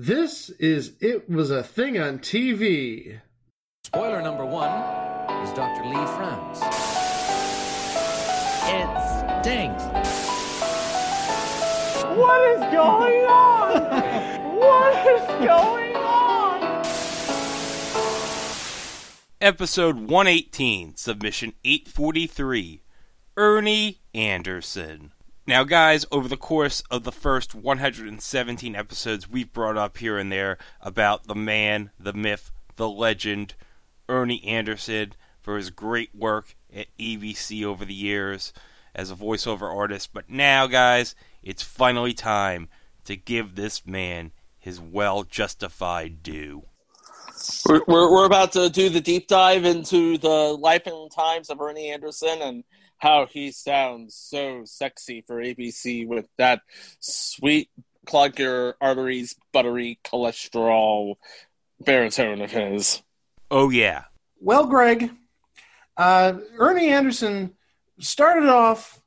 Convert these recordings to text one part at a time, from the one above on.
This is It Was a Thing on TV. Spoiler number one is Dr. Lee frowns. It stinks. What is going on? what is going on? Episode 118, Submission 843, Ernie Anderson. Now, guys, over the course of the first 117 episodes, we've brought up here and there about the man, the myth, the legend, Ernie Anderson, for his great work at ABC over the years as a voiceover artist. But now, guys, it's finally time to give this man his well justified due. We're, we're about to do the deep dive into the life and times of Ernie Anderson and how he sounds so sexy for ABC with that sweet clog your arteries, buttery cholesterol baritone of his. Oh, yeah. Well, Greg, uh, Ernie Anderson started off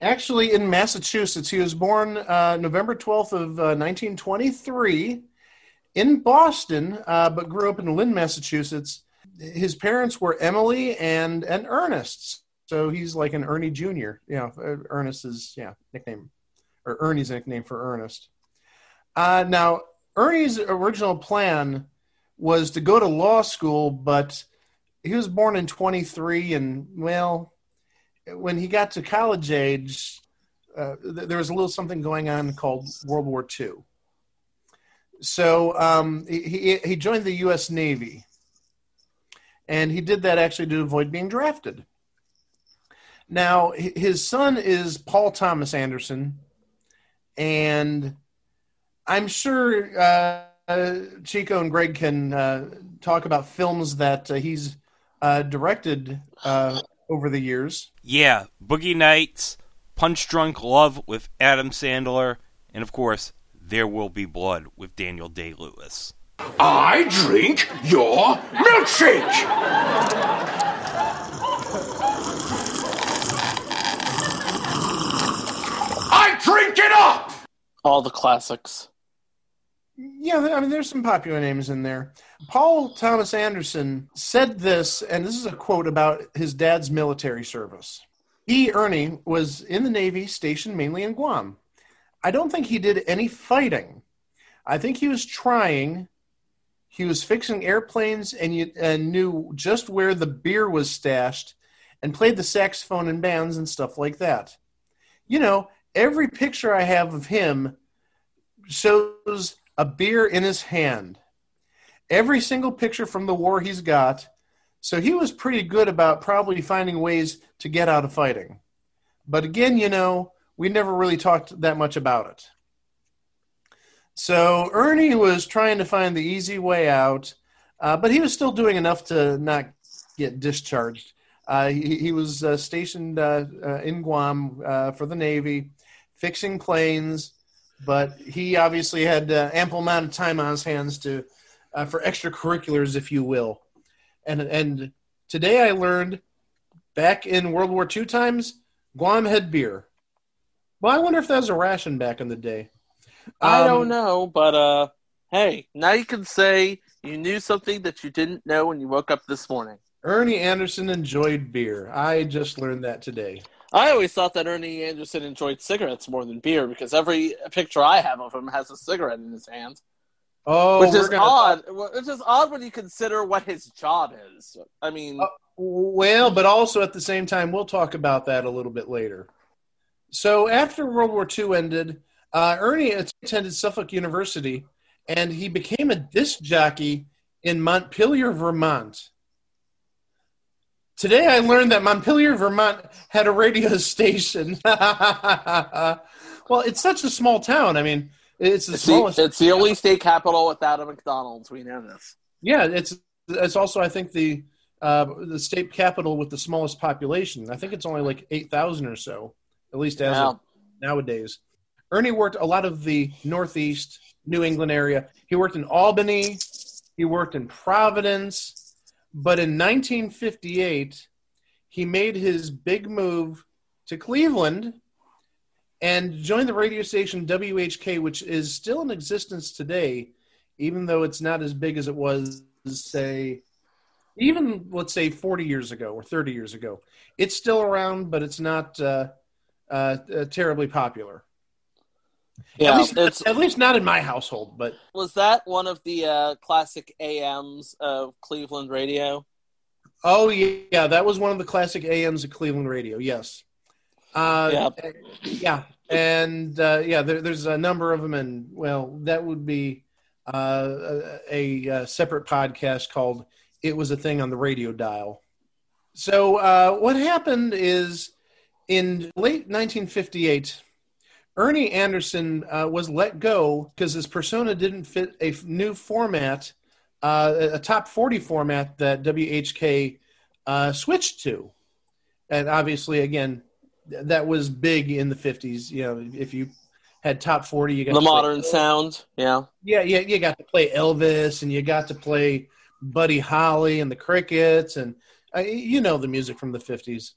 actually in Massachusetts. He was born uh, November 12th of uh, 1923 in Boston, uh, but grew up in Lynn, Massachusetts. His parents were Emily and, and Ernest. So he's like an Ernie Jr. You know, Ernest is yeah nickname, or Ernie's nickname for Ernest. Uh, now Ernie's original plan was to go to law school, but he was born in 23, and well, when he got to college age, uh, th- there was a little something going on called World War II. So um, he he joined the U.S. Navy, and he did that actually to avoid being drafted. Now, his son is Paul Thomas Anderson, and I'm sure uh, Chico and Greg can uh, talk about films that uh, he's uh, directed uh, over the years. Yeah, Boogie Nights, Punch Drunk Love with Adam Sandler, and of course, There Will Be Blood with Daniel Day Lewis. I drink your milkshake! I drink it up! All the classics. Yeah, I mean, there's some popular names in there. Paul Thomas Anderson said this, and this is a quote about his dad's military service. He, Ernie, was in the Navy, stationed mainly in Guam. I don't think he did any fighting. I think he was trying. He was fixing airplanes and, you, and knew just where the beer was stashed and played the saxophone in bands and stuff like that. You know, every picture I have of him shows a beer in his hand. Every single picture from the war he's got. So he was pretty good about probably finding ways to get out of fighting. But again, you know, we never really talked that much about it. So Ernie was trying to find the easy way out, uh, but he was still doing enough to not get discharged. Uh, he, he, was uh, stationed uh, uh, in Guam uh, for the Navy, fixing planes, but he obviously had ample amount of time on his hands to for extracurriculars, if you will. And and today I learned back in World War II times, Guam had beer. Well, I wonder if that was a ration back in the day. I don't um, know, but uh, hey, now you can say you knew something that you didn't know when you woke up this morning. Ernie Anderson enjoyed beer. I just learned that today. I always thought that Ernie Anderson enjoyed cigarettes more than beer because every picture I have of him has a cigarette in his hand. Oh, which is gonna... odd. Which is odd when you consider what his job is. I mean, uh, well, but also at the same time, we'll talk about that a little bit later. So after World War II ended, uh, Ernie attended Suffolk University, and he became a disc jockey in Montpelier, Vermont. Today I learned that Montpelier, Vermont had a radio station. well, it's such a small town. I mean, it's the it's smallest. The, it's the only state capital without a McDonald's. We know this. Yeah, it's it's also I think the uh, the state capital with the smallest population. I think it's only like eight thousand or so, at least as of nowadays. Ernie worked a lot of the Northeast New England area. He worked in Albany. He worked in Providence. But in 1958, he made his big move to Cleveland and joined the radio station WHK, which is still in existence today. even though it's not as big as it was, say, even let's say 40 years ago or 30 years ago. It's still around, but it's not uh, uh, terribly popular. Yeah, at, least, it's at least not in my household. But was that one of the uh, classic AMs of Cleveland radio? oh yeah, that was one of the classic AMs of Cleveland radio. Yes. Uh, Yeah. yeah, and uh, yeah, there, there's a number of them, and well, that would be uh, a, a separate podcast called "It Was a Thing on the Radio Dial." So, uh, what happened is in late 1958, Ernie Anderson uh, was let go because his persona didn't fit a f- new format, uh, a top 40 format that WHK uh, switched to. And obviously, again, th- that was big in the 50s. You know, if you had top 40, you got The to play- modern sound. Yeah. yeah, yeah, you got to play Elvis and you got to play Buddy Holly and the Crickets and uh, you know the music from the 50s.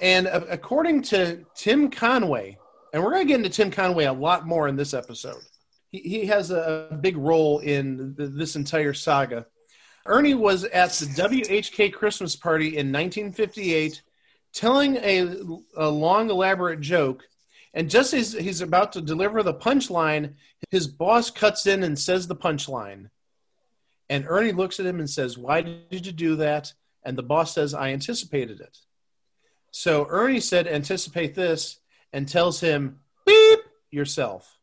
And uh, according to Tim Conway, and we're going to get into Tim Conway a lot more in this episode. He, he has a big role in th this entire saga. Ernie was at the WHK Christmas party in 1958 telling a, a long, elaborate joke. And just as he's about to deliver the punchline, his boss cuts in and says the punchline. And Ernie looks at him and says, Why did you do that? And the boss says, I anticipated it. So Ernie said, Anticipate this, and tells him, Beep yourself.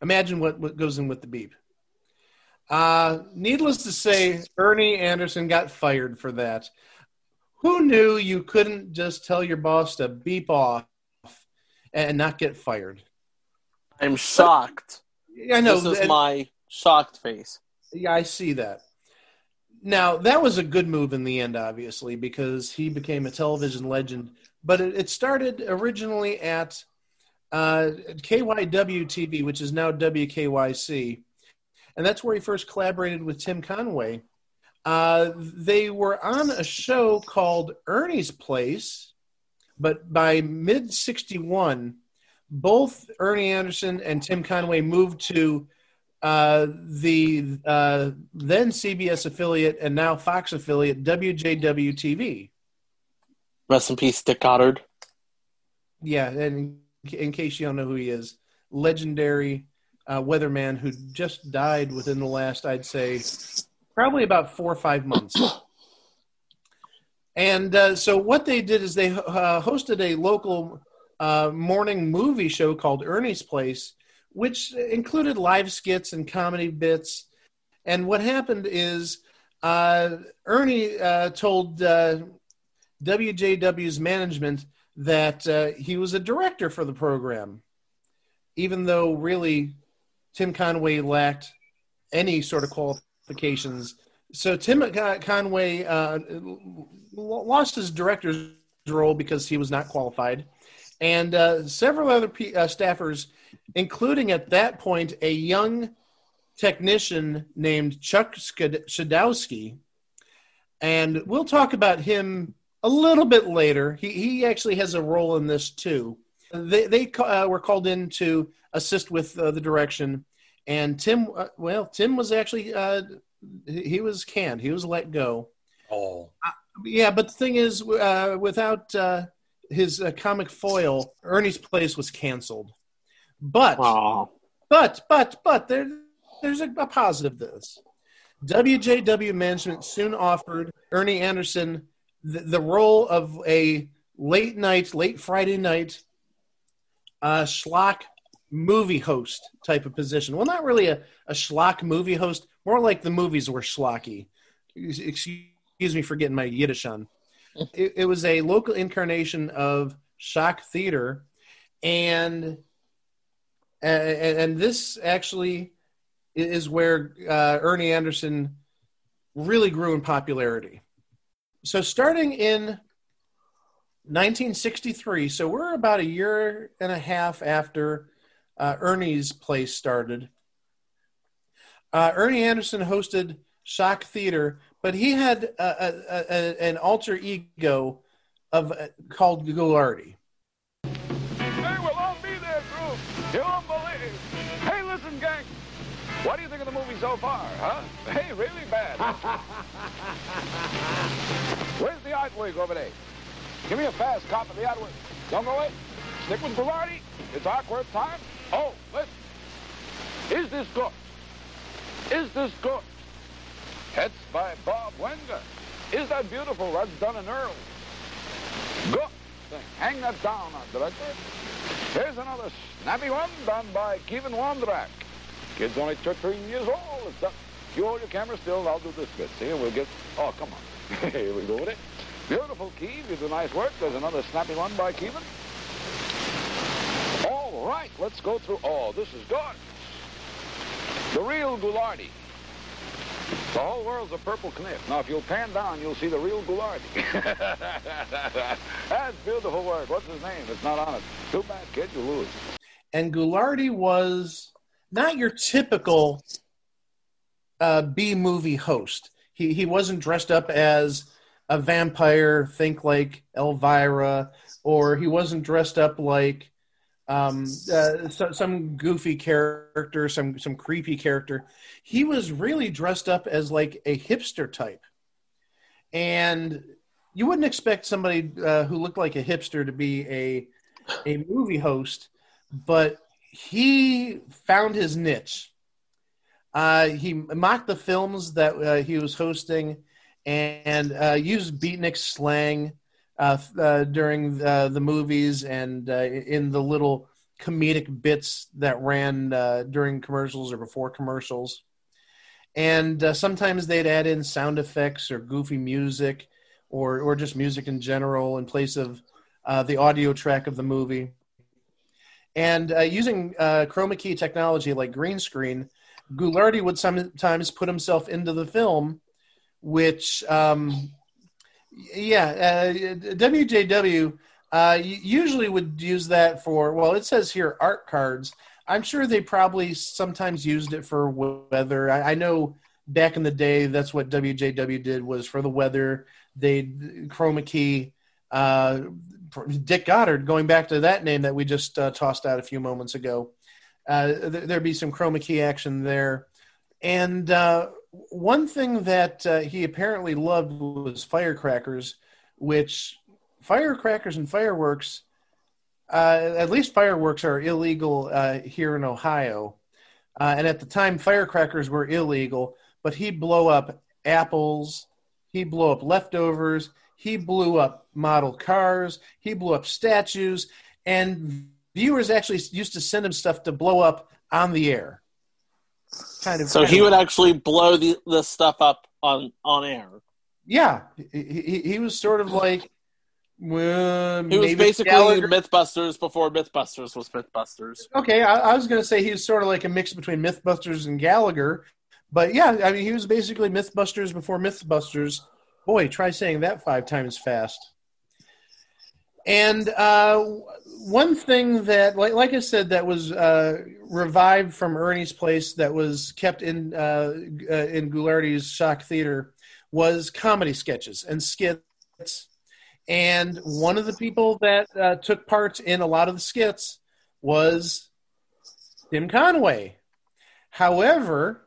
Imagine what, what goes in with the beep. Uh, needless to say, Ernie Anderson got fired for that. Who knew you couldn't just tell your boss to beep off and not get fired? I'm shocked. I know. this is and- my shocked face. Yeah, I see that. Now that was a good move in the end, obviously, because he became a television legend. But it, it started originally at uh, KYW TV, which is now WKYC, and that's where he first collaborated with Tim Conway. Uh, they were on a show called Ernie's Place, but by mid '61, both Ernie Anderson and Tim Conway moved to uh, the uh, then CBS affiliate and now Fox affiliate WJW TV. Rest in peace, Dick Goddard. Yeah, and in case you don't know who he is, legendary uh, weatherman who just died within the last, I'd say, probably about four or five months. And uh, so what they did is they uh, hosted a local uh, morning movie show called Ernie's Place, which included live skits and comedy bits. And what happened is uh, Ernie uh, told uh, WJW's management that uh, he was a director for the program, even though really Tim Conway lacked any sort of qualifications. So Tim Conway uh, lost his director's role because he was not qualified, and uh, several other P- staffers, including at that point a young technician named Chuck Schodowski, and we'll talk about him a little bit later. He he actually has a role in this too. They they uh, were called in to assist with uh, the direction, and Tim uh, well Tim was actually uh, he was canned. He was let go. Oh, Yeah, but the thing is, uh, without uh, his uh, comic foil, Ernie's Place was canceled. But Aw. but but but there there's a, a positive to this. WJW management soon offered Ernie Anderson the, the role of a late night, late Friday night uh, schlock movie host type of position. Well, not really a, a schlock movie host, more like the movies were schlocky. Excuse me for getting my Yiddish on. It, it was a local incarnation of shock theater, and and, and this actually is where uh, Ernie Anderson really grew in popularity. So starting in 1963, so we're about a year and a half after uh, Ernie's Place started. Uh, Ernie Anderson hosted Shock Theater, but he had a, a, a, an alter ego of uh, called Ghoulardi. What do you think of the movie so far, huh? Hey, really bad. Where's the artwork over there? Give me a fast cop of the artwork. Don't go away. Stick with Ghoulardi. It's artwork time. Oh, listen. Is this good? Is this good? Hits by Bob Wenger. Is that beautiful? That's done in Earl. Good thing. Hang that down, director. Here's another snappy one done by Kevin Wondrak. Kid's only 13 years old. It's done. You hold your camera still, and I'll do this bit. See, and we'll get... Oh, come on. Here we go with it. Beautiful, Keeve. You do nice work. There's another snappy one by Kevin. All right, let's go through... Oh, this is good. The real Ghoulardi. The whole world's a purple knif. Now, if you'll pan down, you'll see the real Ghoulardi. That's beautiful work. What's his name? It's not on it. Too bad, kid. You lose. and Ghoulardi was not your typical uh, B movie host. He he wasn't dressed up as a vampire, think like Elvira, or he wasn't dressed up like um, uh, so, some goofy character, some some creepy character. He was really dressed up as like a hipster type, and you wouldn't expect somebody uh, who looked like a hipster to be a a movie host, but he found his niche. Uh, he mocked the films that uh, he was hosting and uh, used beatnik slang uh, uh, during uh, the movies and uh, in the little comedic bits that ran during commercials or before commercials. And sometimes they'd add in sound effects or goofy music or, or just music in general in place of the audio track of the movie. And uh, using uh, chroma key technology like green screen, Ghoulardi would sometimes put himself into the film, which, um, yeah, uh, WJW uh, usually would use that for, well, it says here art cards. I'm sure they probably sometimes used it for weather. I, I know back in the day, that's what WJW did was for the weather. They chroma key uh, Dick Goddard, going back to that name that we just uh, tossed out a few moments ago. Uh, th- there'd be some chroma key action there. And uh, one thing that uh, he apparently loved was firecrackers, which firecrackers and fireworks, uh, at least fireworks are illegal here in Ohio. And at the time, firecrackers were illegal, but he'd blow up apples, he'd blow up leftovers, he blew up model cars, he blew up statues, and viewers actually used to send him stuff to blow up on the air. Kind of. So kind he of- would actually blow the, the stuff up on, on air. Yeah, he, he, he was sort of like. Well, He was basically Gallagher- Mythbusters before Mythbusters was Mythbusters. Okay, I, I was going to say he was sort of like a mix between MythBusters and Gallagher, but yeah, I mean he was basically MythBusters before MythBusters. Boy, try saying that five times fast. And uh, one thing that, like, like I said, that was uh, revived from Ernie's Place, that was kept in uh, uh, in Ghoulardi's Shock Theater, was comedy sketches and skits. And one of the people that uh, took part in a lot of the skits was Tim Conway. However,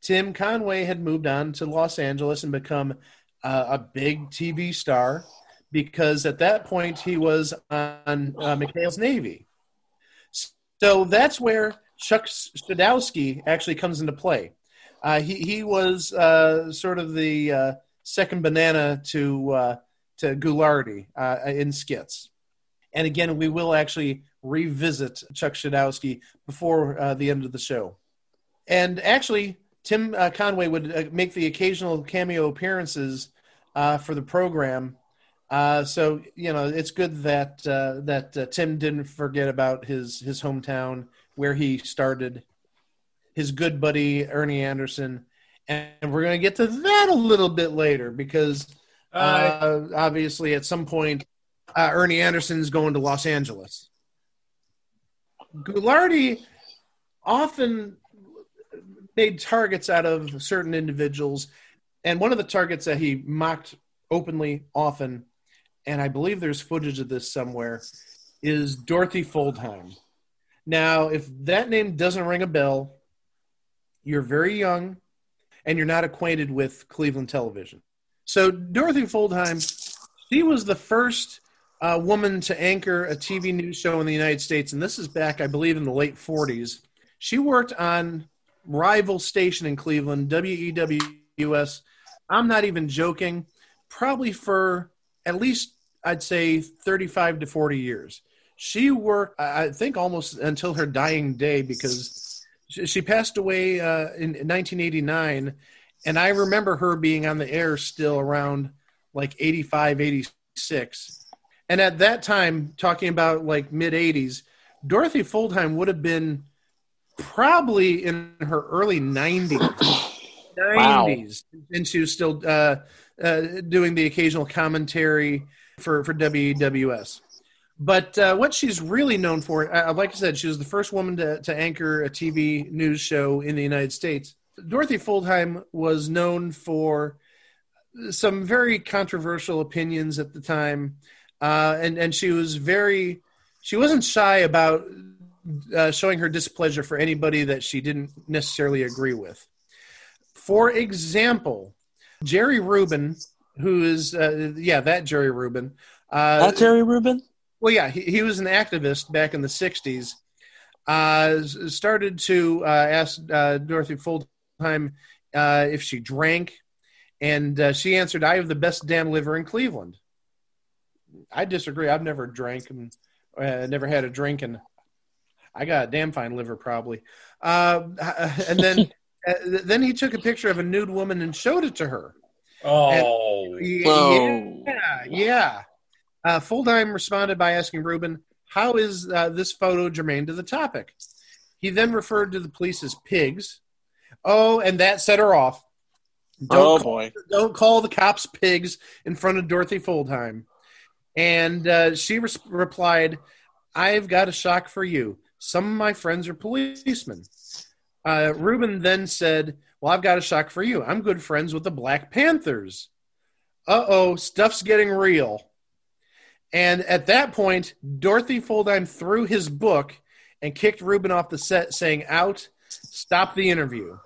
Tim Conway had moved on to Los Angeles and become uh, a big TV star because at that point he was on uh, McHale's Navy. So that's where Chuck Schodowski actually comes into play. Uh, he he was uh, sort of the uh, second banana to uh, to Ghoulardi uh, in skits. And again, we will actually revisit Chuck Schodowski before uh, the end of the show. And actually, Tim uh, Conway would uh, make the occasional cameo appearances uh, for the program. Uh, so you know, it's good that uh, that uh, Tim didn't forget about his his hometown where he started. His good buddy Ernie Anderson, and we're going to get to that a little bit later because uh, obviously at some point uh, Ernie Anderson's going to Los Angeles. Ghoulardi often made targets out of certain individuals, and one of the targets that he mocked openly often, and I believe there's footage of this somewhere, is Dorothy Fuldheim. Now, if that name doesn't ring a bell, you're very young, and you're not acquainted with Cleveland television. So Dorothy Fuldheim, she was the first uh, woman to anchor a TV news show in the United States, and this is back, I believe, in the late 40s. She worked on rival station in Cleveland, WEWS. I'm not even joking, probably for at least I'd say 35 to 40 years. She worked, I think, almost until her dying day because she passed away uh, in 1989. And I remember her being on the air still around like 85, 86. And at that time, talking about like mid 80s, Dorothy Fuldheim would have been probably in her early 90s. 90s. And she was still uh, uh, doing the occasional commentary for, for WWS. But uh, what she's really known for, uh, like I said, she was the first woman to, to anchor a TV news show in the United States. Dorothy Fuldheim was known for some very controversial opinions at the time, uh, and and she was very, she wasn't shy about uh, showing her displeasure for anybody that she didn't necessarily agree with. For example, Jerry Rubin, who is uh, yeah that Jerry Rubin, uh, Not Jerry Rubin. well, yeah, he, he was an activist back in the '60s. Uh, started to uh, ask uh, Dorothy Fuldheim uh, if she drank, and uh, she answered, "I have the best damn liver in Cleveland." I disagree. I've never drank and uh, never had a drink, and I got a damn fine liver probably. Uh, and then uh, then he took a picture of a nude woman and showed it to her. Oh, Yeah, Whoa. yeah, yeah. Uh, Fuldheim responded by asking Rubin, "How is uh, this photo germane to the topic?" He then referred to the police as pigs. Oh, and that set her off. Oh Don't, boy. don't call the cops pigs in front of Dorothy Fuldheim. And uh, she res- replied, "I've got a shock for you. Some of my friends are policemen." Uh, Rubin then said, Well, I've got a shock for you. I'm good friends with the Black Panthers. Uh oh, stuff's getting real. And at that point, Dorothy Fuldheim threw his book and kicked Rubin off the set, saying, Out, stop the interview.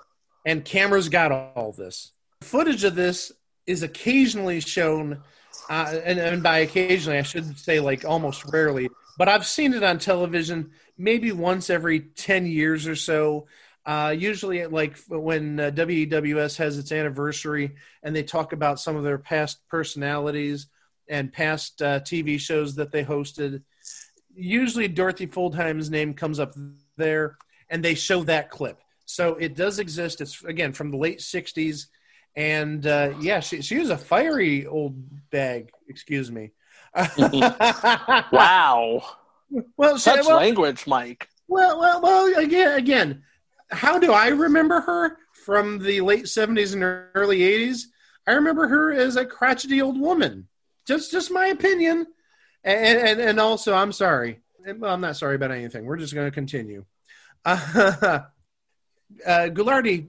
And cameras got all this. Footage of this is occasionally shown, uh, and, and by occasionally, I should say like almost rarely, but I've seen it on television maybe once every 10 years or so. Uh, usually, like when uh, WEWS has its anniversary and they talk about some of their past personalities and past uh, TV shows that they hosted, usually Dorothy Fuldheim's name comes up there and they show that clip. So it does exist. It's again from the late 60s. And uh, yeah, she, she was a fiery old bag. Excuse me. Wow. well, so- Such well, language, Mike. well, well, well, again, again, how do I remember her from the late seventies and early eighties? I remember her as a crotchety old woman. Just, just my opinion. And, and, and also, I'm sorry. Well, I'm not sorry about anything. We're just going to continue. Uh, uh, Ghoulardi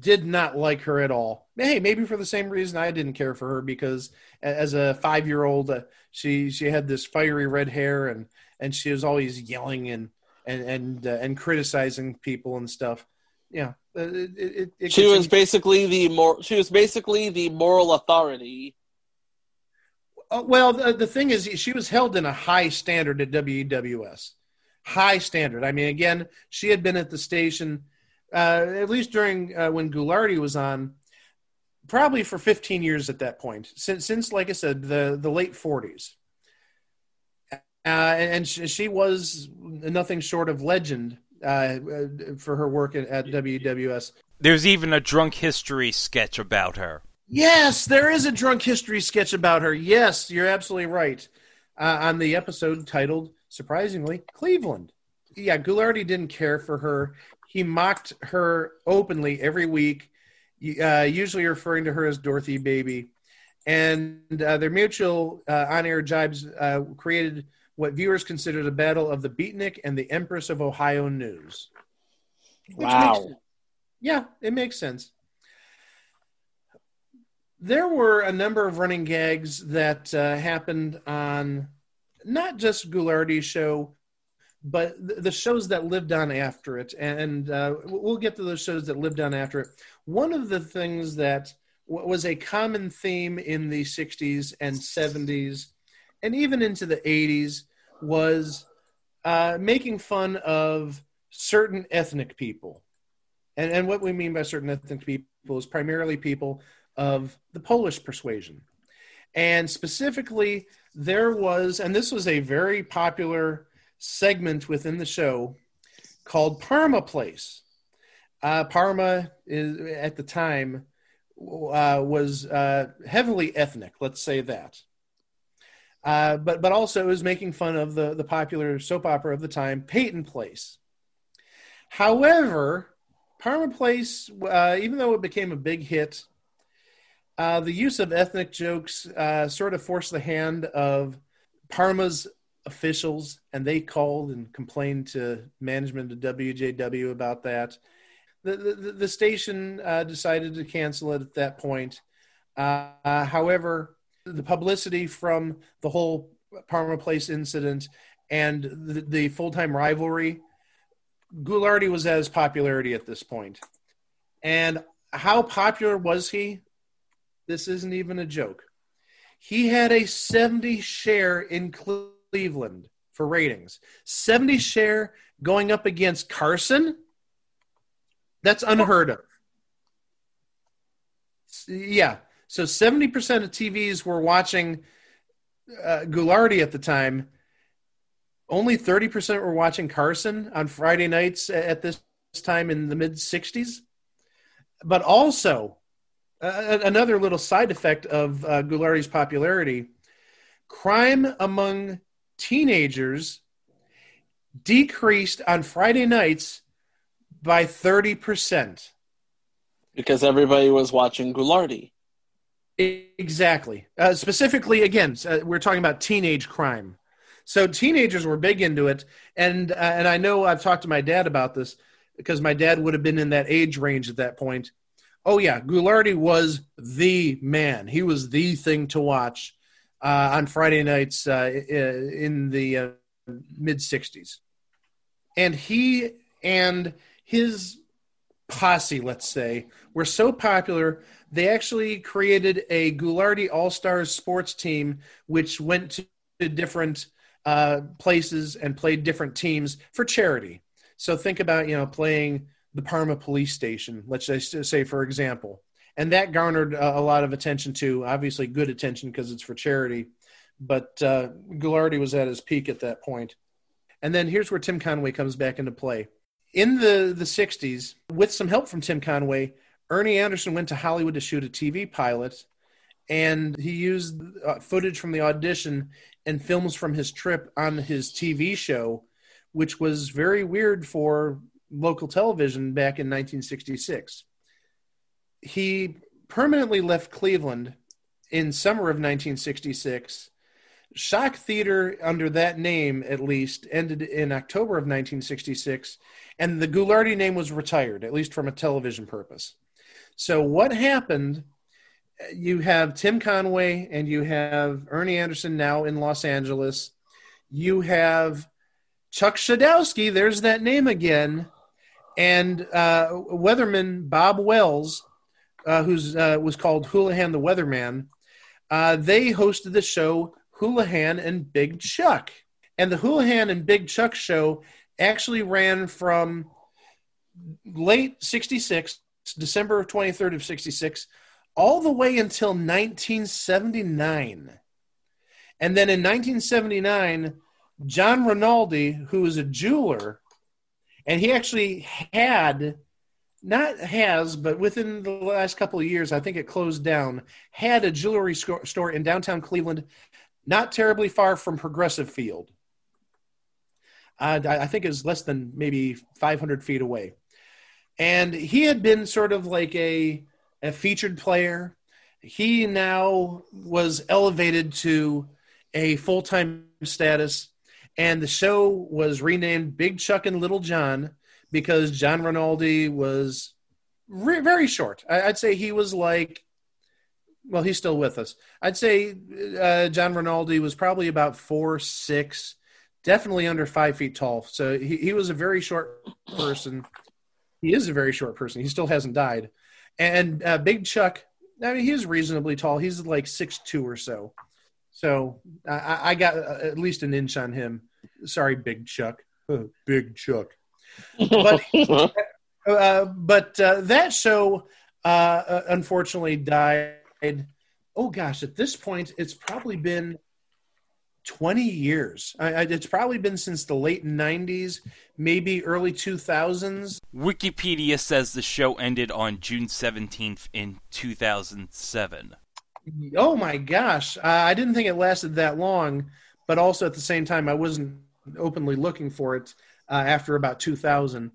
did not like her at all. Hey, maybe for the same reason I didn't care for her because as a five year old, uh, she she had this fiery red hair and and she was always yelling and and and uh, and criticizing people and stuff. Yeah, uh, it, it, it She was basically the more. She was basically the moral authority. Uh, well, the, the thing is, she was held in a high standard at WWS. High standard. I mean, again, she had been at the station uh, at least during uh, when Ghoulardi was on, probably for 15 years at that point. Since, since like I said, the the late 40s. Uh, and she, she was nothing short of legend uh, for her work at, at WWS. There's even a drunk history sketch about her. Yes, there is a drunk history sketch about her. Yes, you're absolutely right. Uh, on the episode titled, surprisingly, Cleveland. Yeah, Ghoulardi didn't care for her. He mocked her openly every week, uh, usually referring to her as Dorothy Baby. And uh, their mutual uh, on air jibes uh, created what viewers considered a battle of the Beatnik and the Empress of Ohio News. Wow. makes- yeah, it makes sense there were a number of running gags that uh, happened on not just Ghoulardi's show, but the, shows that lived on after it, and uh, we'll get to those shows that lived on after it. One of the things that was a common theme in the 60s and 70s, and even into the 80s, was uh, making fun of certain ethnic people. And, and what we mean by certain ethnic people is primarily people of the Polish persuasion. And specifically, there was, and this was a very popular segment within the show called Parma Place. Uh, Parma is at the time uh, was uh, heavily ethnic. Let's say that. Uh, but but also was making fun of the the popular soap opera of the time, Peyton Place. However, Parma Place, uh, even though it became a big hit, uh, the use of ethnic jokes sort of forced the hand of Parma's officials, and they called and complained to management of WJW about that. The, the, the station uh, decided to cancel it at that point. Uh, however, the publicity from the whole Parma Place incident and the, the Fuldheim rivalry, Ghoulardi was at his popularity at this point. And how popular was he? This isn't even a joke. He had a 70 share in Cleveland for ratings. 70 share going up against Carson? That's unheard of. Yeah. So 70% of TVs were watching uh, Ghoulardi at the time. Only 30% were watching Carson on Friday nights at this time in the mid 60s. But also, uh, another little side effect of uh, Ghoulardi's popularity crime among teenagers decreased on Friday nights by 30%. Because everybody was watching Ghoulardi. Exactly. Uh, specifically, again, uh, we're talking about teenage crime. So teenagers were big into it, and uh, and I know I've talked to my dad about this because my dad would have been in that age range at that point. Oh yeah, Ghoulardi was the man. He was the thing to watch uh, on Friday nights uh, in the uh, mid '60s, and he and his posse, let's say, were so popular they actually created a Ghoulardi All Stars sports team, which went to different uh, places and played different teams for charity. So think about you know playing the Parma police station, let's say for example, and that garnered a, a lot of attention too. Obviously, good attention because it's for charity. But uh, was at his peak at that point. And then here's where Tim Conway comes back into play. In the, the 60s, with some help from Tim Conway, Ernie Anderson went to Hollywood to shoot a TV pilot, and he used uh, footage from the audition and films from his trip on his TV show, which was very weird for local television back in 1966. He permanently left Cleveland in summer of 1966. Shock Theater, under that name at least, ended in October of 1966, and the Ghoulardi name was retired, at least from a television purpose. So what happened? You have Tim Conway and you have Ernie Anderson now in Los Angeles. You have Chuck Schodowski. There's that name again, and uh, weatherman Bob Wells, uh, who's uh, was called Houlihan the Weatherman. Uh, they hosted the show Houlihan and Big Chuck, and the Houlihan and Big Chuck show actually ran from late '66 December 23rd of 66, all the way until 1979. And then in 1979, John Rinaldi, who was a jeweler, and he actually had, not has, but within the last couple of years, I think it closed down, had a jewelry store in downtown Cleveland, not terribly far from Progressive Field. Uh, I think it was less than maybe 500 feet away and he had been sort of like a a featured player. He now was elevated to a full time status, and the show was renamed Big Chuck and Little John because John Rinaldi was re- very short. I- would say he was like, well, he's still with us. I'd say uh, John Rinaldi was probably about four six definitely under five feet tall. So he, he was a very short person. He is a very short person. He still hasn't died. And uh, Big Chuck, I mean, he's reasonably tall. He's like six two or so. So I, I got uh, at least an inch on him. Sorry, Big Chuck. Big Chuck. But uh, but uh, that show uh, unfortunately died. Oh gosh, at this point, it's probably been 20 years. I, I, it's probably been since the late 90s, maybe early 2000s. Wikipedia says the show ended on June 17th in 2007. Oh my gosh. Uh, I didn't think it lasted that long, but also at the same time, I wasn't openly looking for it uh, after about 2000.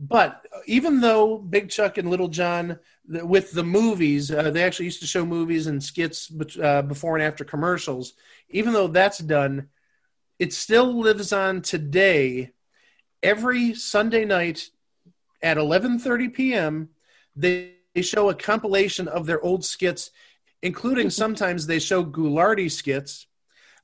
But even though Big Chuck and Little John, the, with the movies, uh, they actually used to show movies and skits uh, before and after commercials. Even though that's done, it still lives on today. Every Sunday night at 11:30 p.m., they, they show a compilation of their old skits, including sometimes they show Ghoulardi skits,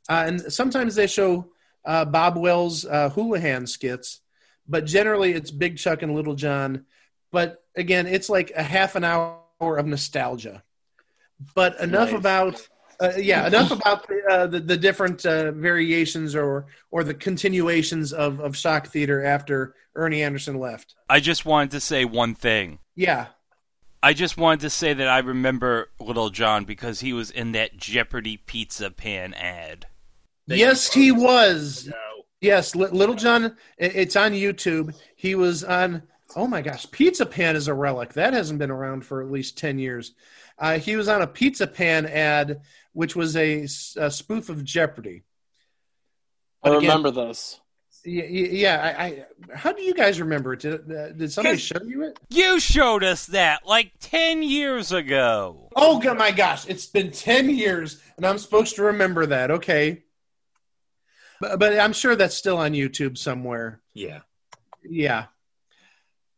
uh, and sometimes they show uh, Bob Wells' uh, Houlihan skits but generally it's Big Chuck and Little John. But again, it's like a half an hour of nostalgia. But enough nice. about uh, yeah, enough about the, uh, the, the different uh, variations or or the continuations of of shock theater after Ernie Anderson left. I just wanted to say one thing. Yeah. I just wanted to say that I remember Little John because he was in that Jeopardy pizza pan ad. Yes, he was. Yes, Little John. It's on YouTube. He was on. Oh my gosh, Pizza Pan is a relic that hasn't been around for at least ten years. Uh, he was on a Pizza Pan ad, which was a, a spoof of Jeopardy. I again, remember this. Yeah, yeah. I, I, how do you guys remember it? Did, uh, did somebody show you it? You showed us that like ten years ago. Oh my gosh, it's been ten years, and I'm supposed to remember that. Okay. But, but I'm sure that's still on YouTube somewhere. Yeah. Yeah.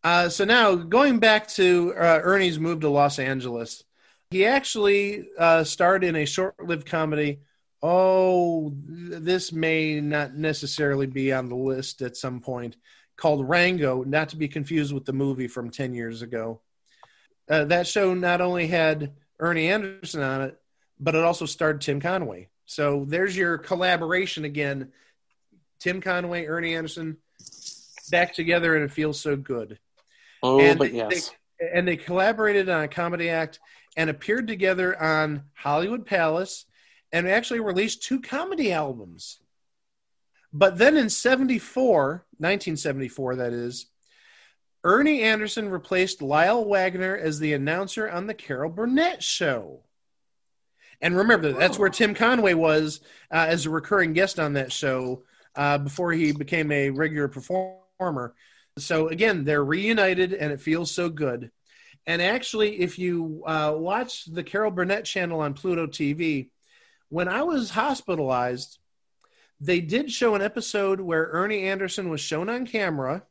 Uh, so now going back to uh, Ernie's move to Los Angeles, he actually uh, starred in a short-lived comedy. Oh, this may not necessarily be on the list at some point. Called Rango, not to be confused with the movie from ten years ago. Uh, that show not only had Ernie Anderson on it, but it also starred Tim Conway. So there's your collaboration again. Tim Conway, Ernie Anderson, back together, and it feels so good. Oh, and but they, yes. They, and they collaborated on a comedy act and appeared together on Hollywood Palace and actually released two comedy albums. But then in 74, 1974, that is, Ernie Anderson replaced Lyle Waggoner as the announcer on the Carol Burnett show. And remember, that's where Tim Conway was uh, as a recurring guest on that show uh, before he became a regular performer. So again, they're reunited, and it feels so good. And actually, if you uh, watch the Carol Burnett channel on Pluto TV, when I was hospitalized, they did show an episode where Ernie Anderson was shown on camera,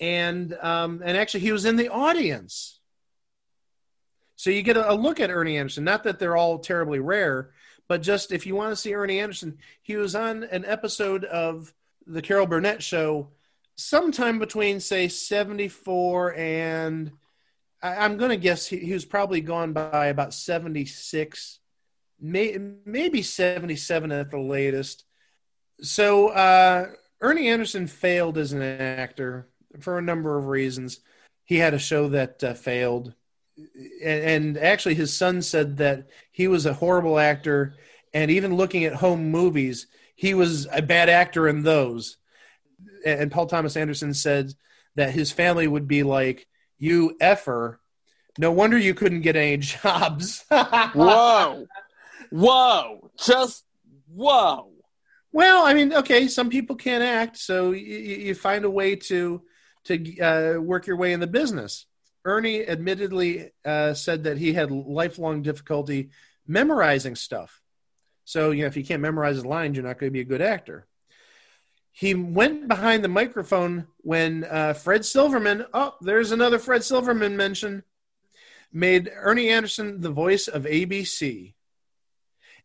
and um, and actually he was in the audience so you get a, look at Ernie Anderson. Not that they're all terribly rare, but just if you want to see Ernie Anderson, he was on an episode of the Carol Burnett show sometime between say 74 and I, am going to guess he, was probably gone by about 76 may, maybe 77 at the latest so uh, ernie anderson failed as an actor for a number of reasons he had a show that uh, failed and, and actually his son said that he was a horrible actor. And even looking at home movies he was a bad actor in those. And paul thomas anderson said that his family would be like you effer. No wonder you couldn't get any jobs. Whoa. Whoa. Just whoa. Well i mean okay some people can't act so you, you find a way to to uh, work your way in the business Ernie admittedly uh, said that he had lifelong difficulty memorizing stuff. So, you know, if you can't memorize the lines, you're not going to be a good actor. He went behind the microphone when uh, Fred Silverman, oh, there's another Fred Silverman mention, made Ernie Anderson the voice of ABC.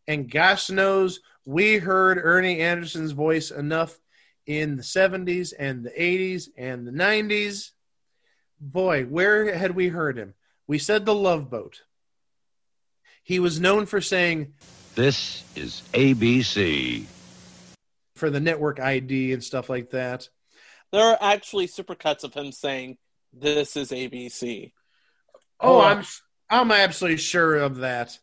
And gosh knows, we heard Ernie Anderson's voice enough in the 70s and the 80s and the 90s. Boy, where had we heard him? We said the Love Boat. He was known for saying This is ABC. for the network ID and stuff like that. There are actually supercuts of him saying, "This is ABC." Oh, Oh. I'm I'm absolutely sure of that.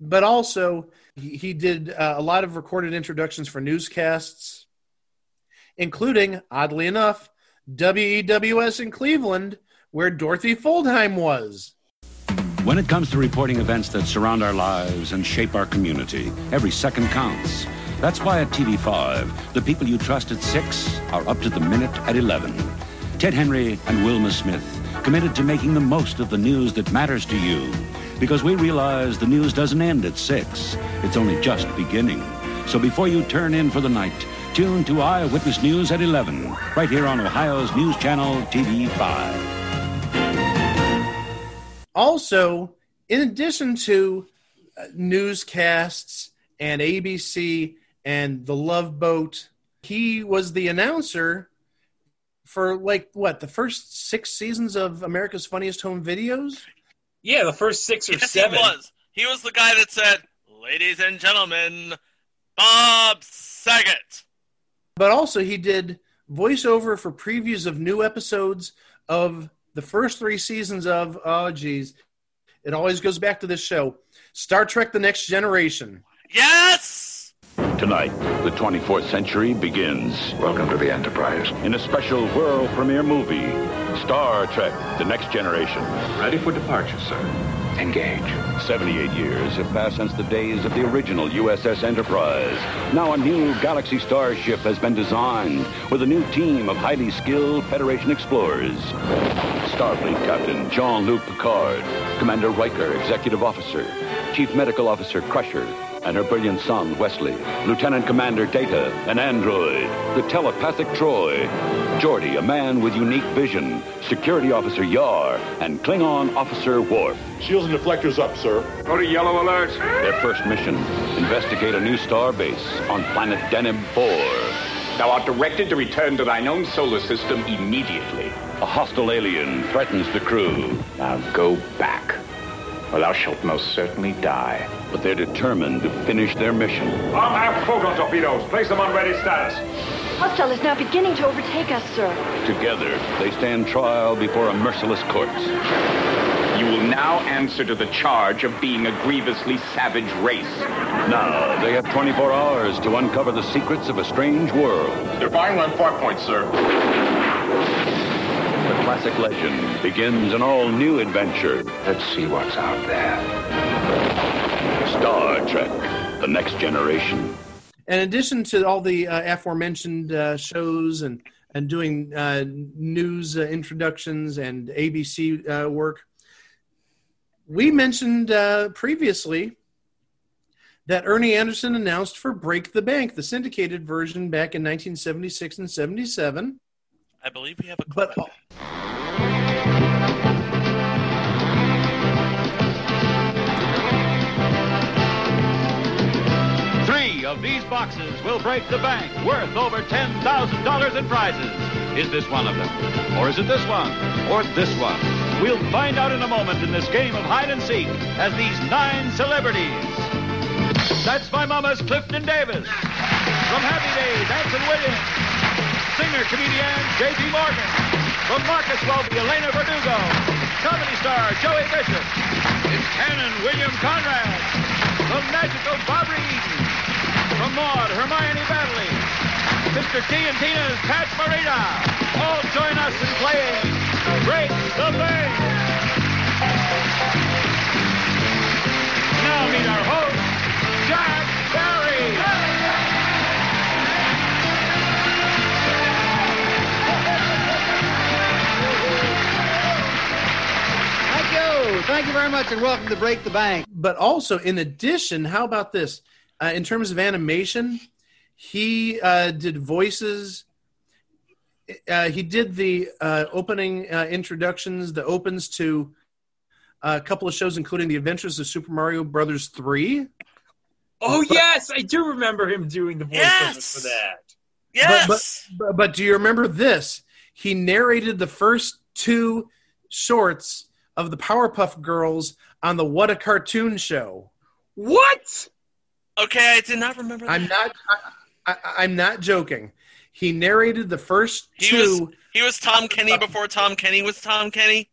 But also, he, he did uh, a lot of recorded introductions for newscasts, including, oddly enough, WEWS in Cleveland, where Dorothy Fuldheim was. When it comes to reporting events that surround our lives and shape our community, every second counts. That's why at TV5, the people you trust at 6 are up to the minute at 11. Ted Henry and Wilma Smith, committed to making the most of the news that matters to you. Because we realize the news doesn't end at 6, it's only just beginning. So before you turn in for the night, tune to Eyewitness News at 11, right here on Ohio's News Channel TV5. Also, in addition to uh, newscasts and ABC and The Love Boat, he was the announcer for like what the first six seasons of America's Funniest Home Videos. Yeah, the first six or Yes, seven. he was. He was the guy that said, "Ladies and gentlemen, Bob Saget." But also, he did voiceover for previews of new episodes of the first three seasons of, oh, geez, it always goes back to this show Star Trek The Next Generation. Yes. Tonight, the 24th century begins. Welcome to the Enterprise. In a special world premiere movie, Star Trek The Next Generation. Ready for departure, sir. Engage. 78 years have passed since the days of the original USS Enterprise. Now a new Galaxy Starship has been designed with a new team of highly skilled Federation explorers. Starfleet Captain Jean-Luc Picard, Commander Riker, Executive Officer, Chief Medical Officer Crusher, and her brilliant son, Wesley, Lieutenant Commander Data, an android, the telepathic Troi, Geordi, a man with unique vision, Security Officer Yar, and Klingon Officer Worf. Shields and deflectors up, sir. Go to yellow alert. Their first mission, investigate a new star base on planet Deneb 4. Thou art directed to return to thine own solar system immediately. A hostile alien threatens the crew, Now go back, or thou shalt most certainly die. but they're determined to finish their mission. Arm half photon torpedoes. Place them on ready status. Hostile is now beginning to overtake us, sir. Together, they stand trial before a merciless court. You will now answer to the charge of being a grievously savage race. Now, they have 24 hours to uncover the secrets of a strange world. They're firing on far points, sir. The classic legend begins an all-new adventure. Let's see what's out there. Star Trek, The Next Generation. In addition to all the uh, aforementioned uh, shows and, and doing uh, news uh, introductions and ABC uh, work, we mentioned uh, previously that Ernie Anderson announced for Break the Bank, the syndicated version back in 1976 and 77. I believe we have a clip. But Three of these boxes will break the bank, worth over $10,000 in prizes. Is this one of them? Or is it this one? Or this one? We'll find out in a moment in this game of hide and seek as these nine celebrities. That's my mama's Clifton Davis. From Happy Days, Anson Williams. Singer, comedian Jaye P. Morgan. From Marcus Welby, Elena Verdugo. Comedy star Joey Bishop. It's Cannon William Conrad. From Magical Barbara Eden. From Maud, Hermione Baddeley. Mr. T and Tina's Pat Morita. All join us in playing Break the Bank. Very much, and welcome to Break the Bank. but also in addition how about this uh, in terms of animation he uh, did voices uh, he did the uh, opening uh, introductions the opens to a couple of shows including the adventures of super mario brothers 3 Oh yes, I do remember him doing the voiceover Yes! for that. Yes. But, but, but, but do you remember this? He narrated the first two shorts of the Powerpuff Girls on the What a Cartoon show. What? Okay, I did not remember. That. I'm not. I, I, I'm not joking. He narrated the first He two. was he was Tom Kenny before Tom Kenny was Tom Kenny.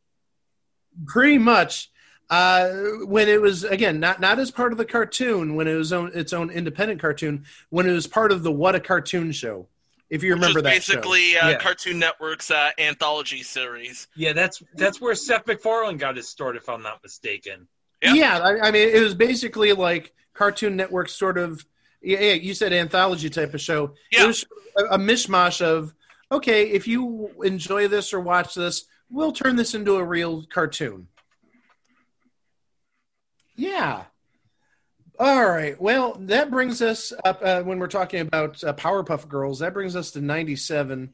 pretty much uh, when it was again not not as part of the cartoon when it was own, its own independent cartoon when it was part of the what a cartoon show if you remember which is that basically show. uh, Yeah. Cartoon Network's uh, anthology series. Yeah, that's that's where Seth MacFarlane got his start, if I'm not mistaken. Yeah. yeah I, I mean it was basically like cartoon network sort of yeah, yeah you said anthology type of show Yeah. it was a, a mishmash of okay if you enjoy this or watch this we'll turn this into a real cartoon yeah all right. Well that brings us up uh, when we're talking about uh, powerpuff girls that brings us to 97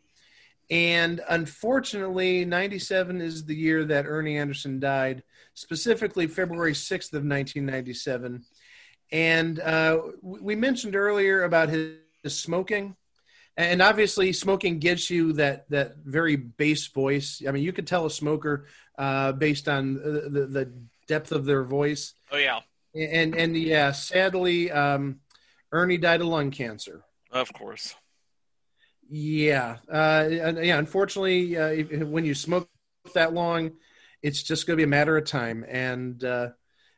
and unfortunately 97 is the year that ernie anderson died specifically february 6th of 1997 and uh, we mentioned earlier about his, his smoking. And obviously smoking gives you that that very bass voice. I mean you could tell a smoker uh, based on the, the, the depth of their voice. Oh yeah, and and yeah sadly um, ernie died of lung cancer. Of course. yeah uh, yeah unfortunately uh, when you smoke that long it's just going to be a matter of time. And uh,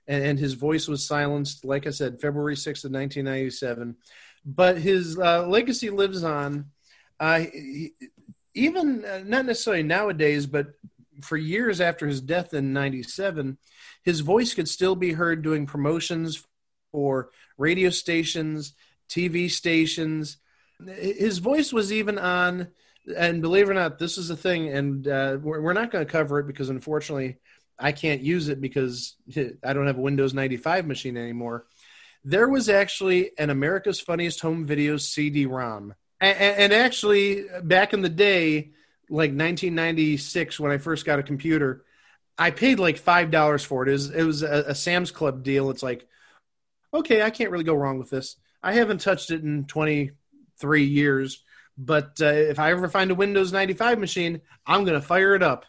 and, and his voice was silenced like i said february 6th of 1997 but his uh, legacy lives on. Uh, he- even uh, not necessarily nowadays but for years after his death in 97 his voice could still be heard doing promotions for radio stations tv stations. His voice was even on and believe it or not this is a thing and uh, we're, we're not going to cover it because unfortunately i can't use it because i don't have a windows 95 machine anymore. There was actually an america's funniest home videos cd-rom and, and actually back in the day like 1996 when i first got a computer i paid like five dollars for it. It was, it was a, a sam's club deal. It's like okay i can't really go wrong with this. I haven't touched it in 23 years but uh, if i ever find a windows 95 machine i'm to fire it up.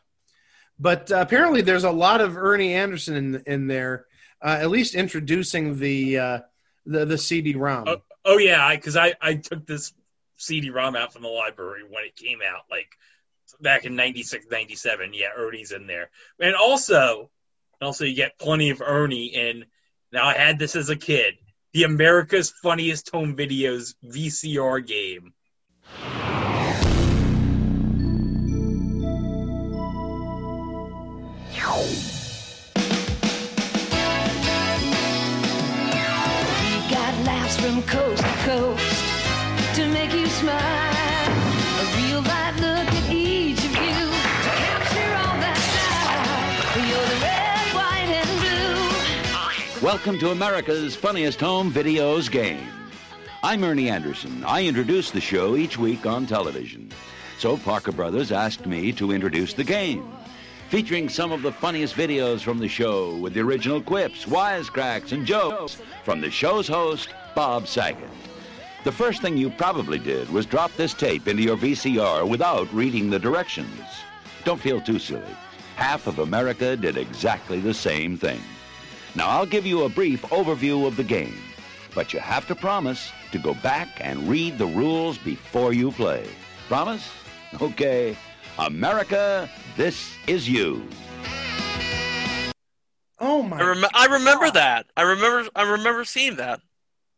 But uh, apparently there's a lot of ernie anderson in, in there uh, at least introducing the uh, the, the cd-rom. Oh, oh yeah, because I, I took this CD-ROM out from the library when it came out, like back in 96, 97. Yeah, Ernie's in there, and also, also you get plenty of Ernie in. Now I had this as a kid, the America's Funniest Home Videos VCR game. Welcome to America's Funniest Home Videos game. I'm Ernie Anderson. I introduce the show each week on television. So Parker Brothers asked me to introduce the game, featuring some of the funniest videos from the show with the original quips, wisecracks, and jokes from the show's host, Bob Saget. The first thing you probably did was drop this tape into your VCR without reading the directions. Don't feel too silly. Half of America did exactly the same thing. Now, I'll give you a brief overview of the game, but you have to promise to go back and read the rules before you play. Promise? Okay. America, this is you. oh my I, rem- I remember that. I remember. I remember seeing that.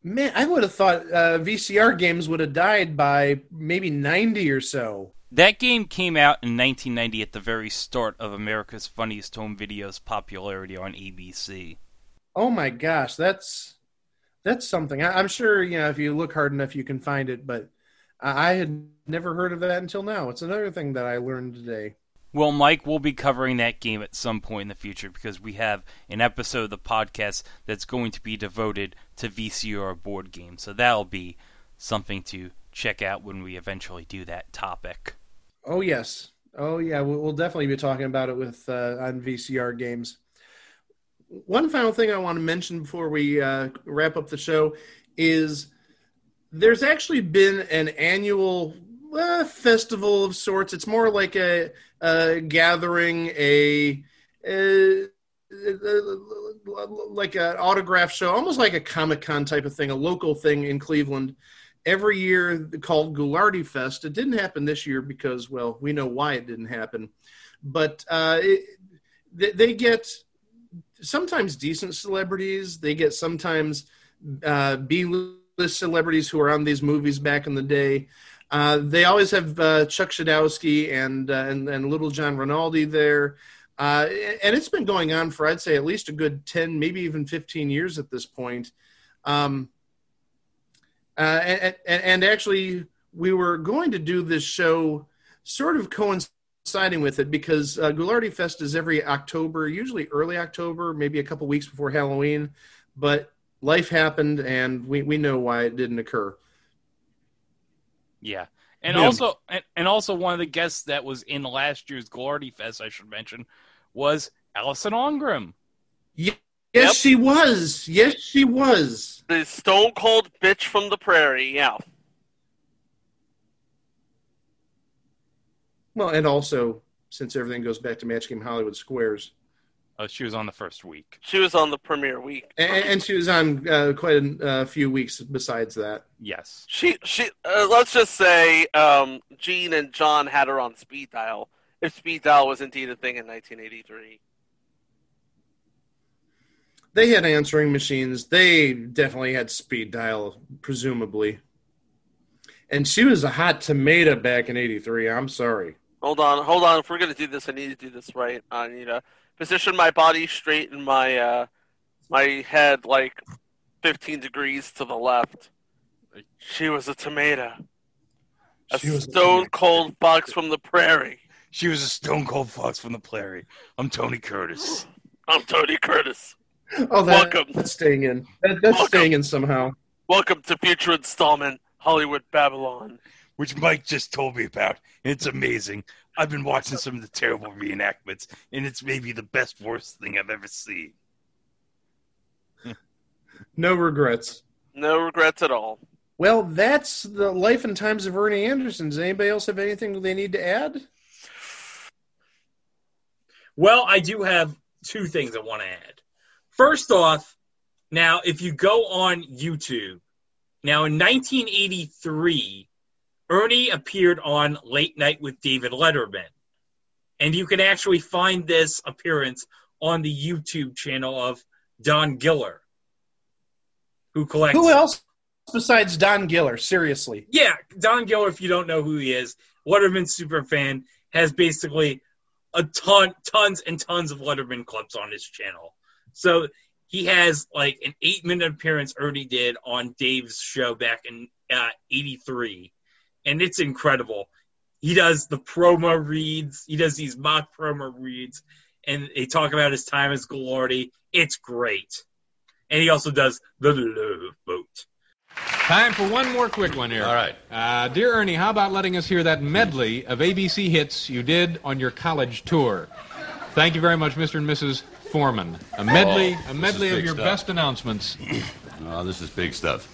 man i would have thought uh, vcr games would have died by maybe 90 or so That game came out in 1990 at the very start of America's Funniest Home Videos popularity on ABC. Oh my gosh, that's that's something. I, I'm sure you know if you look hard enough, you can find it. But I, I had never heard of that until now. It's another thing that I learned today. Well, Mike, we'll be covering that game at some point in the future because we have an episode of the podcast that's going to be devoted to VCR board games. So that'll be something to check out when we eventually do that topic. Oh yes, oh yeah. We'll, we'll definitely be talking about it with uh, on VCR games. One final thing I want to mention before we uh, wrap up the show is there's actually been an annual uh, festival of sorts. It's more like a, a gathering, a, a, like an autograph show, almost like a Comic Con type of thing, a local thing in Cleveland. Every year called Ghoulardi Fest. It didn't happen this year because, well, we know why it didn't happen. But uh, it, they, they get sometimes decent celebrities. They get sometimes uh, B-list celebrities who are on these movies back in the day. Uh, they always have uh, Chuck Schodowski and, uh, and and Little John Rinaldi there, uh, and it's been going on for I'd say at least a good ten, maybe even fifteen years at this point. Um, uh, and, and, and actually, we were going to do this show sort of coinciding with it because uh, Ghoulardi Fest is every October, usually early October, maybe a couple weeks before Halloween. But life happened, and we, we know why it didn't occur. Yeah. And Yeah. also and, and also one of the guests that was in last year's Ghoulardi Fest, I should mention, was Alison Arngrim. Yes, yes she was. Yes, she was. The stone cold bitch from the prairie. Yeah. Well, and also since everything goes back to Match Game Hollywood Squares, Oh, she was on the first week. She was on the premiere week. and, and she was on uh, quite a uh, few weeks besides that. Yes. She she uh, let's just say um, Gene and John had her on speed dial. If speed dial was indeed a thing in 1983. They had answering machines. They definitely had speed dial, presumably. And she was a hot tomato back in '83. I'm sorry. Hold on, hold on. If we're gonna do this, I need to do this right. I need to position my body straight in my uh, my head like 15 degrees to the left. She was a tomato. A She was a stone cold fox from the prairie. She was a stone cold fox from the prairie. I'm Tony Curtis. I'm Tony Curtis. Oh, that, Welcome. that's staying in. That, that's Welcome. staying in somehow. Welcome to future installment Hollywood Babylon. Which Mike just told me about. It's amazing. I've been watching some of the terrible reenactments, and it's maybe the best, worst thing I've ever seen. No regrets. No regrets at all. Well, that's the life and times of Ernie Anderson. Does anybody else have anything they need to add? Well, I do have two things I want to add. First off, now if you go on YouTube, now in 1983, Ernie appeared on Late Night with David Letterman. And you can actually find this appearance on the YouTube channel of Don Giller, who collects. Who else besides Don Giller? Seriously. Yeah, Don Giller, if you don't know who he is, Letterman super fan, has basically a ton, tons and tons of Letterman clips on his channel. So he has like an eight minute appearance Ernie did on Dave's show back in uh, 83. And it's incredible. He does the promo reads, he does these mock promo reads, and they talk about his time as Ghoulardi. It's great. And he also does the love boat. Time for one more quick one here. All right. Uh, dear Ernie, how about letting us hear that medley of ABC hits you did on your college tour? Thank you very much, Mr. and Mrs. Foreman. A medley, Oh, a medley of your stuff. best announcements. Oh, this is big stuff.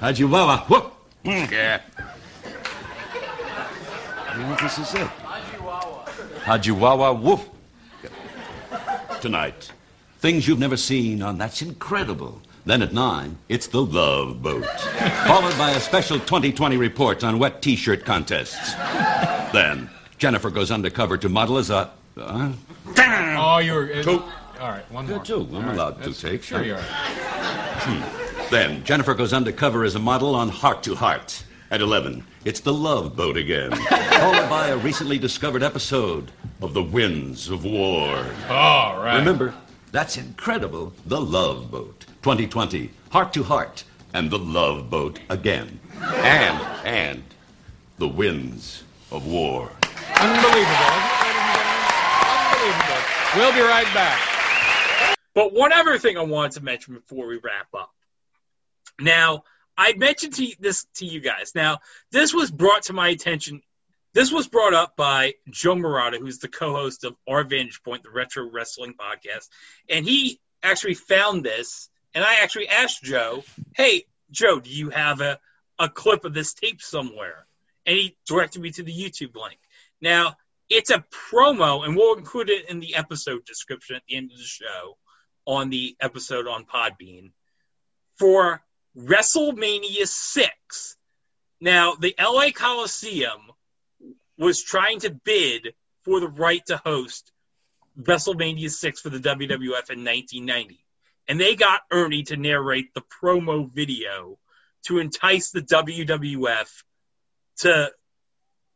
how'd Hajiwawa, whoop! Yeah. Yeah, this is it. Hajiwawa, woof. Tonight, things you've never seen on That's Incredible. Then at 9, it's The Love Boat. Followed by a special 2020 report on wet t-shirt contests. Then, Jennifer goes undercover to model as a... Uh, Oh, you're. Two. All right, one Yeah, more. two. I'm All right, allowed to that's- take, Sure sure. you are. Hmm. Then Jennifer goes undercover as a model on Heart to Heart. At 11, it's the Love Boat again, followed by a recently discovered episode of The Winds of War. All right. Remember, that's incredible. The Love Boat. 2020, Heart to Heart, and the Love Boat again. And, and, The Winds of War. Unbelievable. Unbelievable. We'll be right back. But one other thing I wanted to mention before we wrap up. Now, I mentioned to this to you guys. Now, this was brought to my attention. This was brought up by Joe Murata, who's the co-host of Our Vantage Point, the Retro Wrestling Podcast, and he actually found this. And I actually asked Joe, "Hey, Joe, do you have a a clip of this tape somewhere, and he directed me to the YouTube link. Now it's a promo, and we'll include it in the episode description at the end of the show on the episode on Podbean for WrestleMania six. Now the LA Coliseum was trying to bid for the right to host WrestleMania 6 for the WWF in 1990. And they got Ernie to narrate the promo video to entice the WWF to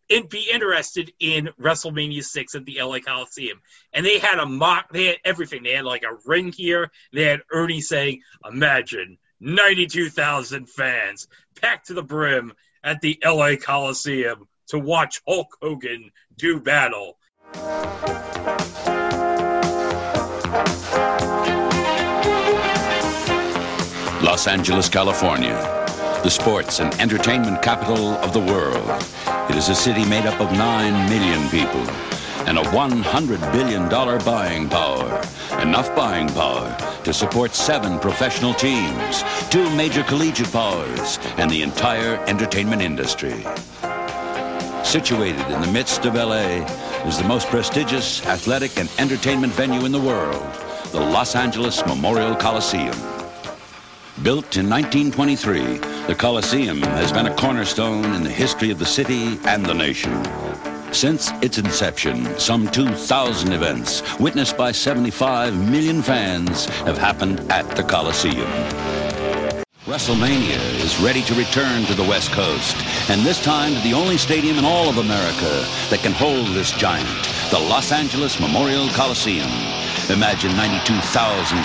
be interested in WrestleMania 6 at the LA Coliseum. And they had a mock, they had everything. They had like a ring here. They had Ernie saying, Imagine 92,000 fans packed to the brim at the LA Coliseum to watch Hulk Hogan do battle. Los Angeles, California, the sports and entertainment capital of the world. It is a city made up of 9 million people and a $100 billion buying power. Enough buying power to support seven professional teams, two major collegiate powers, and the entire entertainment industry. Situated in the midst of LA is the most prestigious athletic and entertainment venue in the world, the Los Angeles Memorial Coliseum. Built in 1923, the Coliseum has been a cornerstone in the history of the city and the nation. Since its inception, some 2,000 events, witnessed by 75 million fans, have happened at the Coliseum. WrestleMania is ready to return to the West Coast, and this time to the only stadium in all of America that can hold this giant, the Los Angeles Memorial Coliseum. Imagine 92,000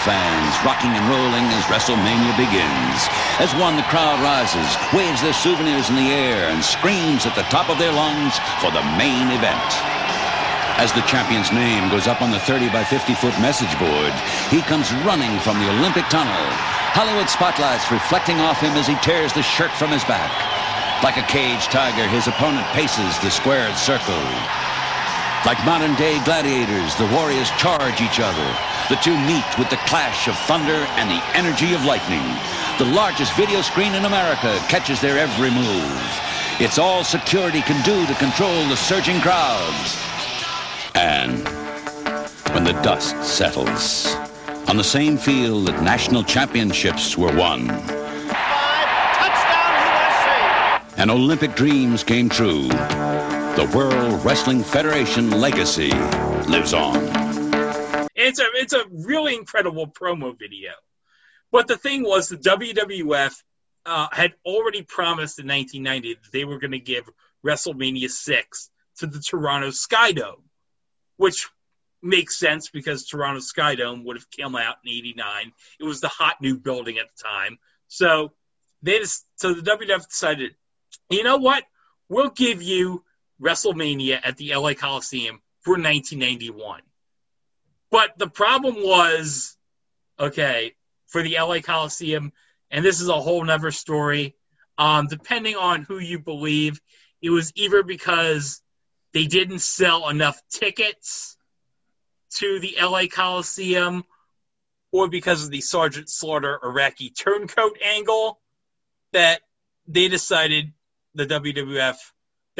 fans rocking and rolling as WrestleMania begins. As one, the crowd rises, waves their souvenirs in the air, and screams at the top of their lungs for the main event. As the champion's name goes up on the 30 by 50 foot message board, he comes running from the Olympic tunnel. Hollywood spotlights reflecting off him as he tears the shirt from his back. Like a caged tiger, his opponent paces the squared circle. Like modern day gladiators, the warriors charge each other. The two meet with the clash of thunder and the energy of lightning. The largest video screen in America catches their every move. It's all security can do to control the surging crowds. And when the dust settles, on the same field that national championships were won, and Olympic dreams came true, the World Wrestling Federation legacy lives on. It's a it's a really incredible promo video. But the thing was, the WWF uh, had already promised in 1990 that they were going to give WrestleMania six to the Toronto Skydome, which makes sense because Toronto Skydome would have come out in '89. It was the hot new building at the time, so they just, so the WWF decided, you know what, we'll give you WrestleMania at the LA Coliseum for 1991. But the problem was, okay, for the LA Coliseum, and this is a whole nother story. Um, depending on who you believe, it was either because they didn't sell enough tickets to the LA Coliseum, or because of the Sergeant Slaughter Iraqi turncoat angle, that they decided the WWF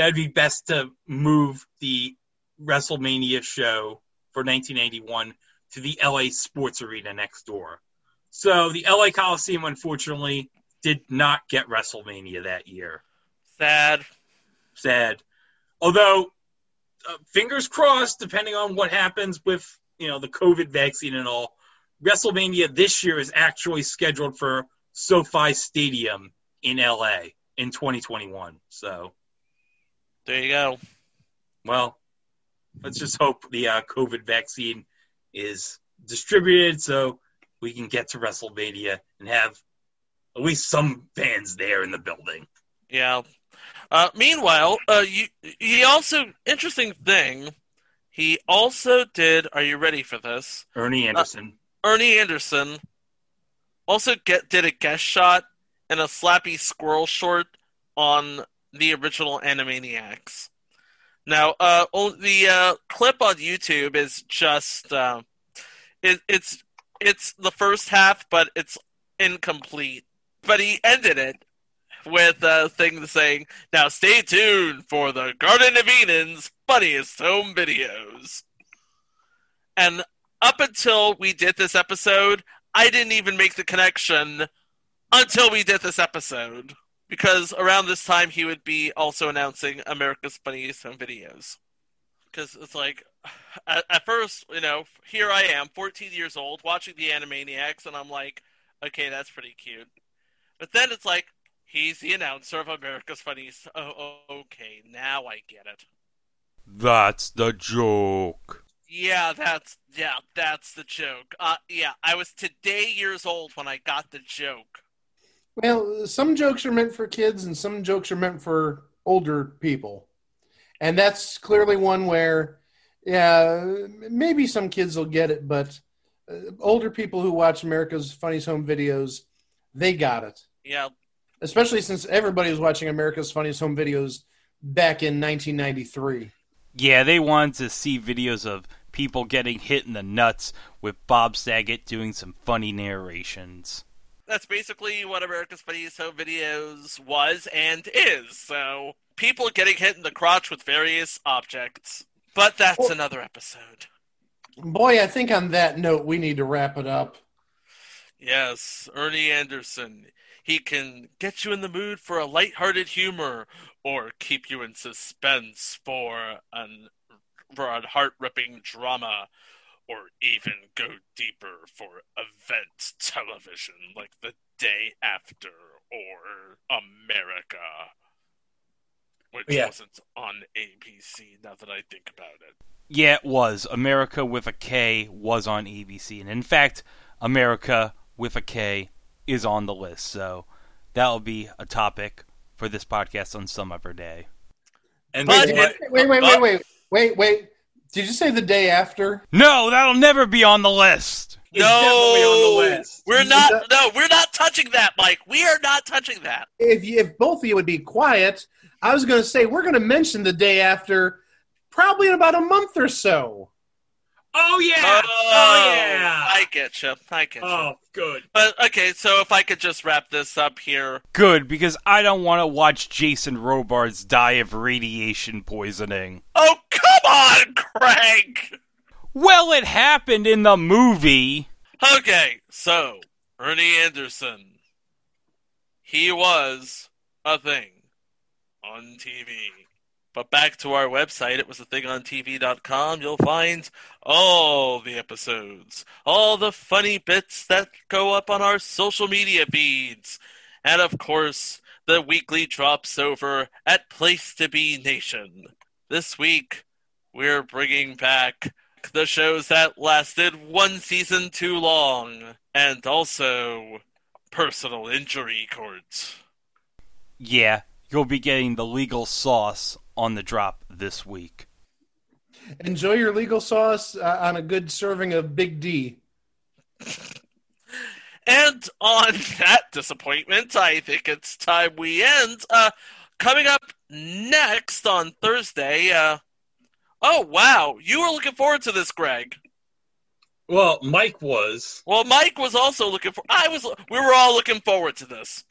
that would be best to move the WrestleMania show for 1981 to the LA Sports Arena next door. So the LA Coliseum, unfortunately, did not get WrestleMania that year. Sad. Sad. Although, uh, fingers crossed, depending on what happens with you know the COVID vaccine and all, WrestleMania this year is actually scheduled for SoFi Stadium in LA in 2021. So there you go. Well, let's just hope the uh, COVID vaccine is distributed so we can get to WrestleMania and have at least some fans there in the building. Yeah. Uh, meanwhile, uh, you, he also interesting thing. He also did. Are you ready for this? Ernie Anderson. Uh, Ernie Anderson also get did a guest shot in a slappy squirrel short on the original Animaniacs. Now, uh, the uh, clip on YouTube is just uh, it, it's it's the first half, but it's incomplete. But he ended it with a thing saying, "Now stay tuned for the Garden of Eden's funniest home videos." And up until we did this episode, I didn't even make the connection until we did this episode because around this time he would be also announcing America's Funniest Home Videos. Because it's like, at, at first, you know, here I am, 14 years old, watching the Animaniacs, and I'm like, okay, that's pretty cute. But then it's like, he's the announcer of America's Funniest. Oh, oh okay, now I get it. That's the joke. Yeah, that's yeah, that's the joke. Uh, yeah, I was today years old when I got the joke. Well, some jokes are meant for kids and some jokes are meant for older people. And that's clearly one where, yeah, maybe some kids will get it, but uh, older people who watch America's Funniest Home Videos, they got it. Yeah, Especially since everybody was watching America's Funniest Home Videos back in 1993. Yeah, they wanted to see videos of people getting hit in the nuts with Bob Saget doing some funny narrations. That's basically what America's Funniest Home Videos was and is. So people getting hit in the crotch with various objects. But that's another episode. Boy, I think on that note, we need to wrap it up. Yes, Ernie Anderson. He can get you in the mood for a lighthearted humor or keep you in suspense for an for a heart-ripping drama or even go deeper for event television like The Day After or Amerika. Which Yeah. wasn't on ABC now that I think about it. Yeah, it was. America with a K was on ABC. And in fact, America with a K is on the list. So that'll be a topic for this podcast on some other day. And Wait, wait, wait, wait, wait, wait, wait, wait. Did you say the day after? No, that'll never be on the list. No, we're not. No, we're not touching that, Mike. We are not touching that. If you, if both of you would be quiet, I was going to say we're going to mention the day after, probably in about a month or so. Oh yeah! Oh, oh yeah! I get you. I get you. Oh, good. But okay, so if I could just wrap this up here. Good, because I don't want to watch Jason Robards die of radiation poisoning. Oh, come on, Craig. Well, it happened in the movie. Okay, so Ernie Anderson. He was a thing on TV. But back to our website, it was a thing on TV.com. You'll find all the episodes, all the funny bits that go up on our social media feeds, and of course, the weekly drops over at Place to Be Nation. This week, we're bringing back the shows that lasted one season too long, and also personal injury court. Yeah, you'll be getting the legal sauce on the drop this week. Enjoy your legal sauce uh, on a good serving of Big D. And on that disappointment, I think it's time we end. Uh, coming up next on Thursday. Uh, oh wow, you were looking forward to this, Greg. Well, Mike was. Well, Mike was also looking for. I was. We were all looking forward to this.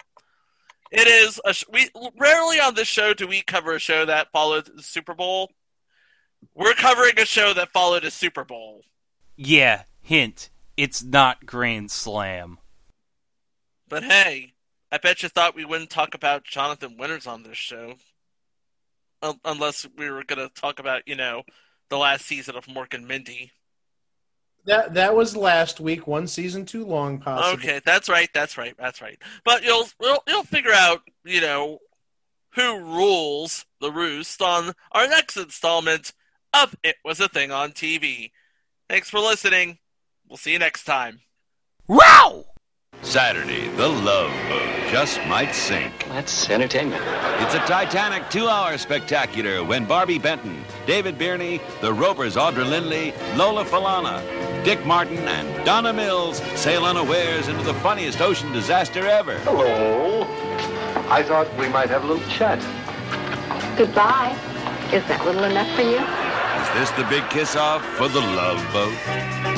It is a. sh- We rarely on this show do we cover a show that followed the Super Bowl. We're covering a show that followed a Super Bowl. Yeah, hint, it's not Grand Slam. But hey, I bet you thought we wouldn't talk about Jonathan Winters on this show. Un- unless we were going to talk about, you know, the last season of Mork and Mindy. That that was last week, one season too long, possibly. Okay, that's right, that's right, that's right. But you'll you'll, you'll figure out, you know, who rules the roost on our next installment of It Was a Thing on TV. Thanks for listening. We'll see you next time. Wow! Saturday, the Love Boat just might sink. That's entertainment. It's a Titanic two-hour spectacular when Barbi Benton, David Birney, the Ropers Audra Lindley, Lola Falana, Dick Martin, and Donna Mills sail unawares into the funniest ocean disaster ever. Hello. I thought we might have a little chat. Goodbye. Is that little enough for you? Is this the big kiss-off for the Love Boat?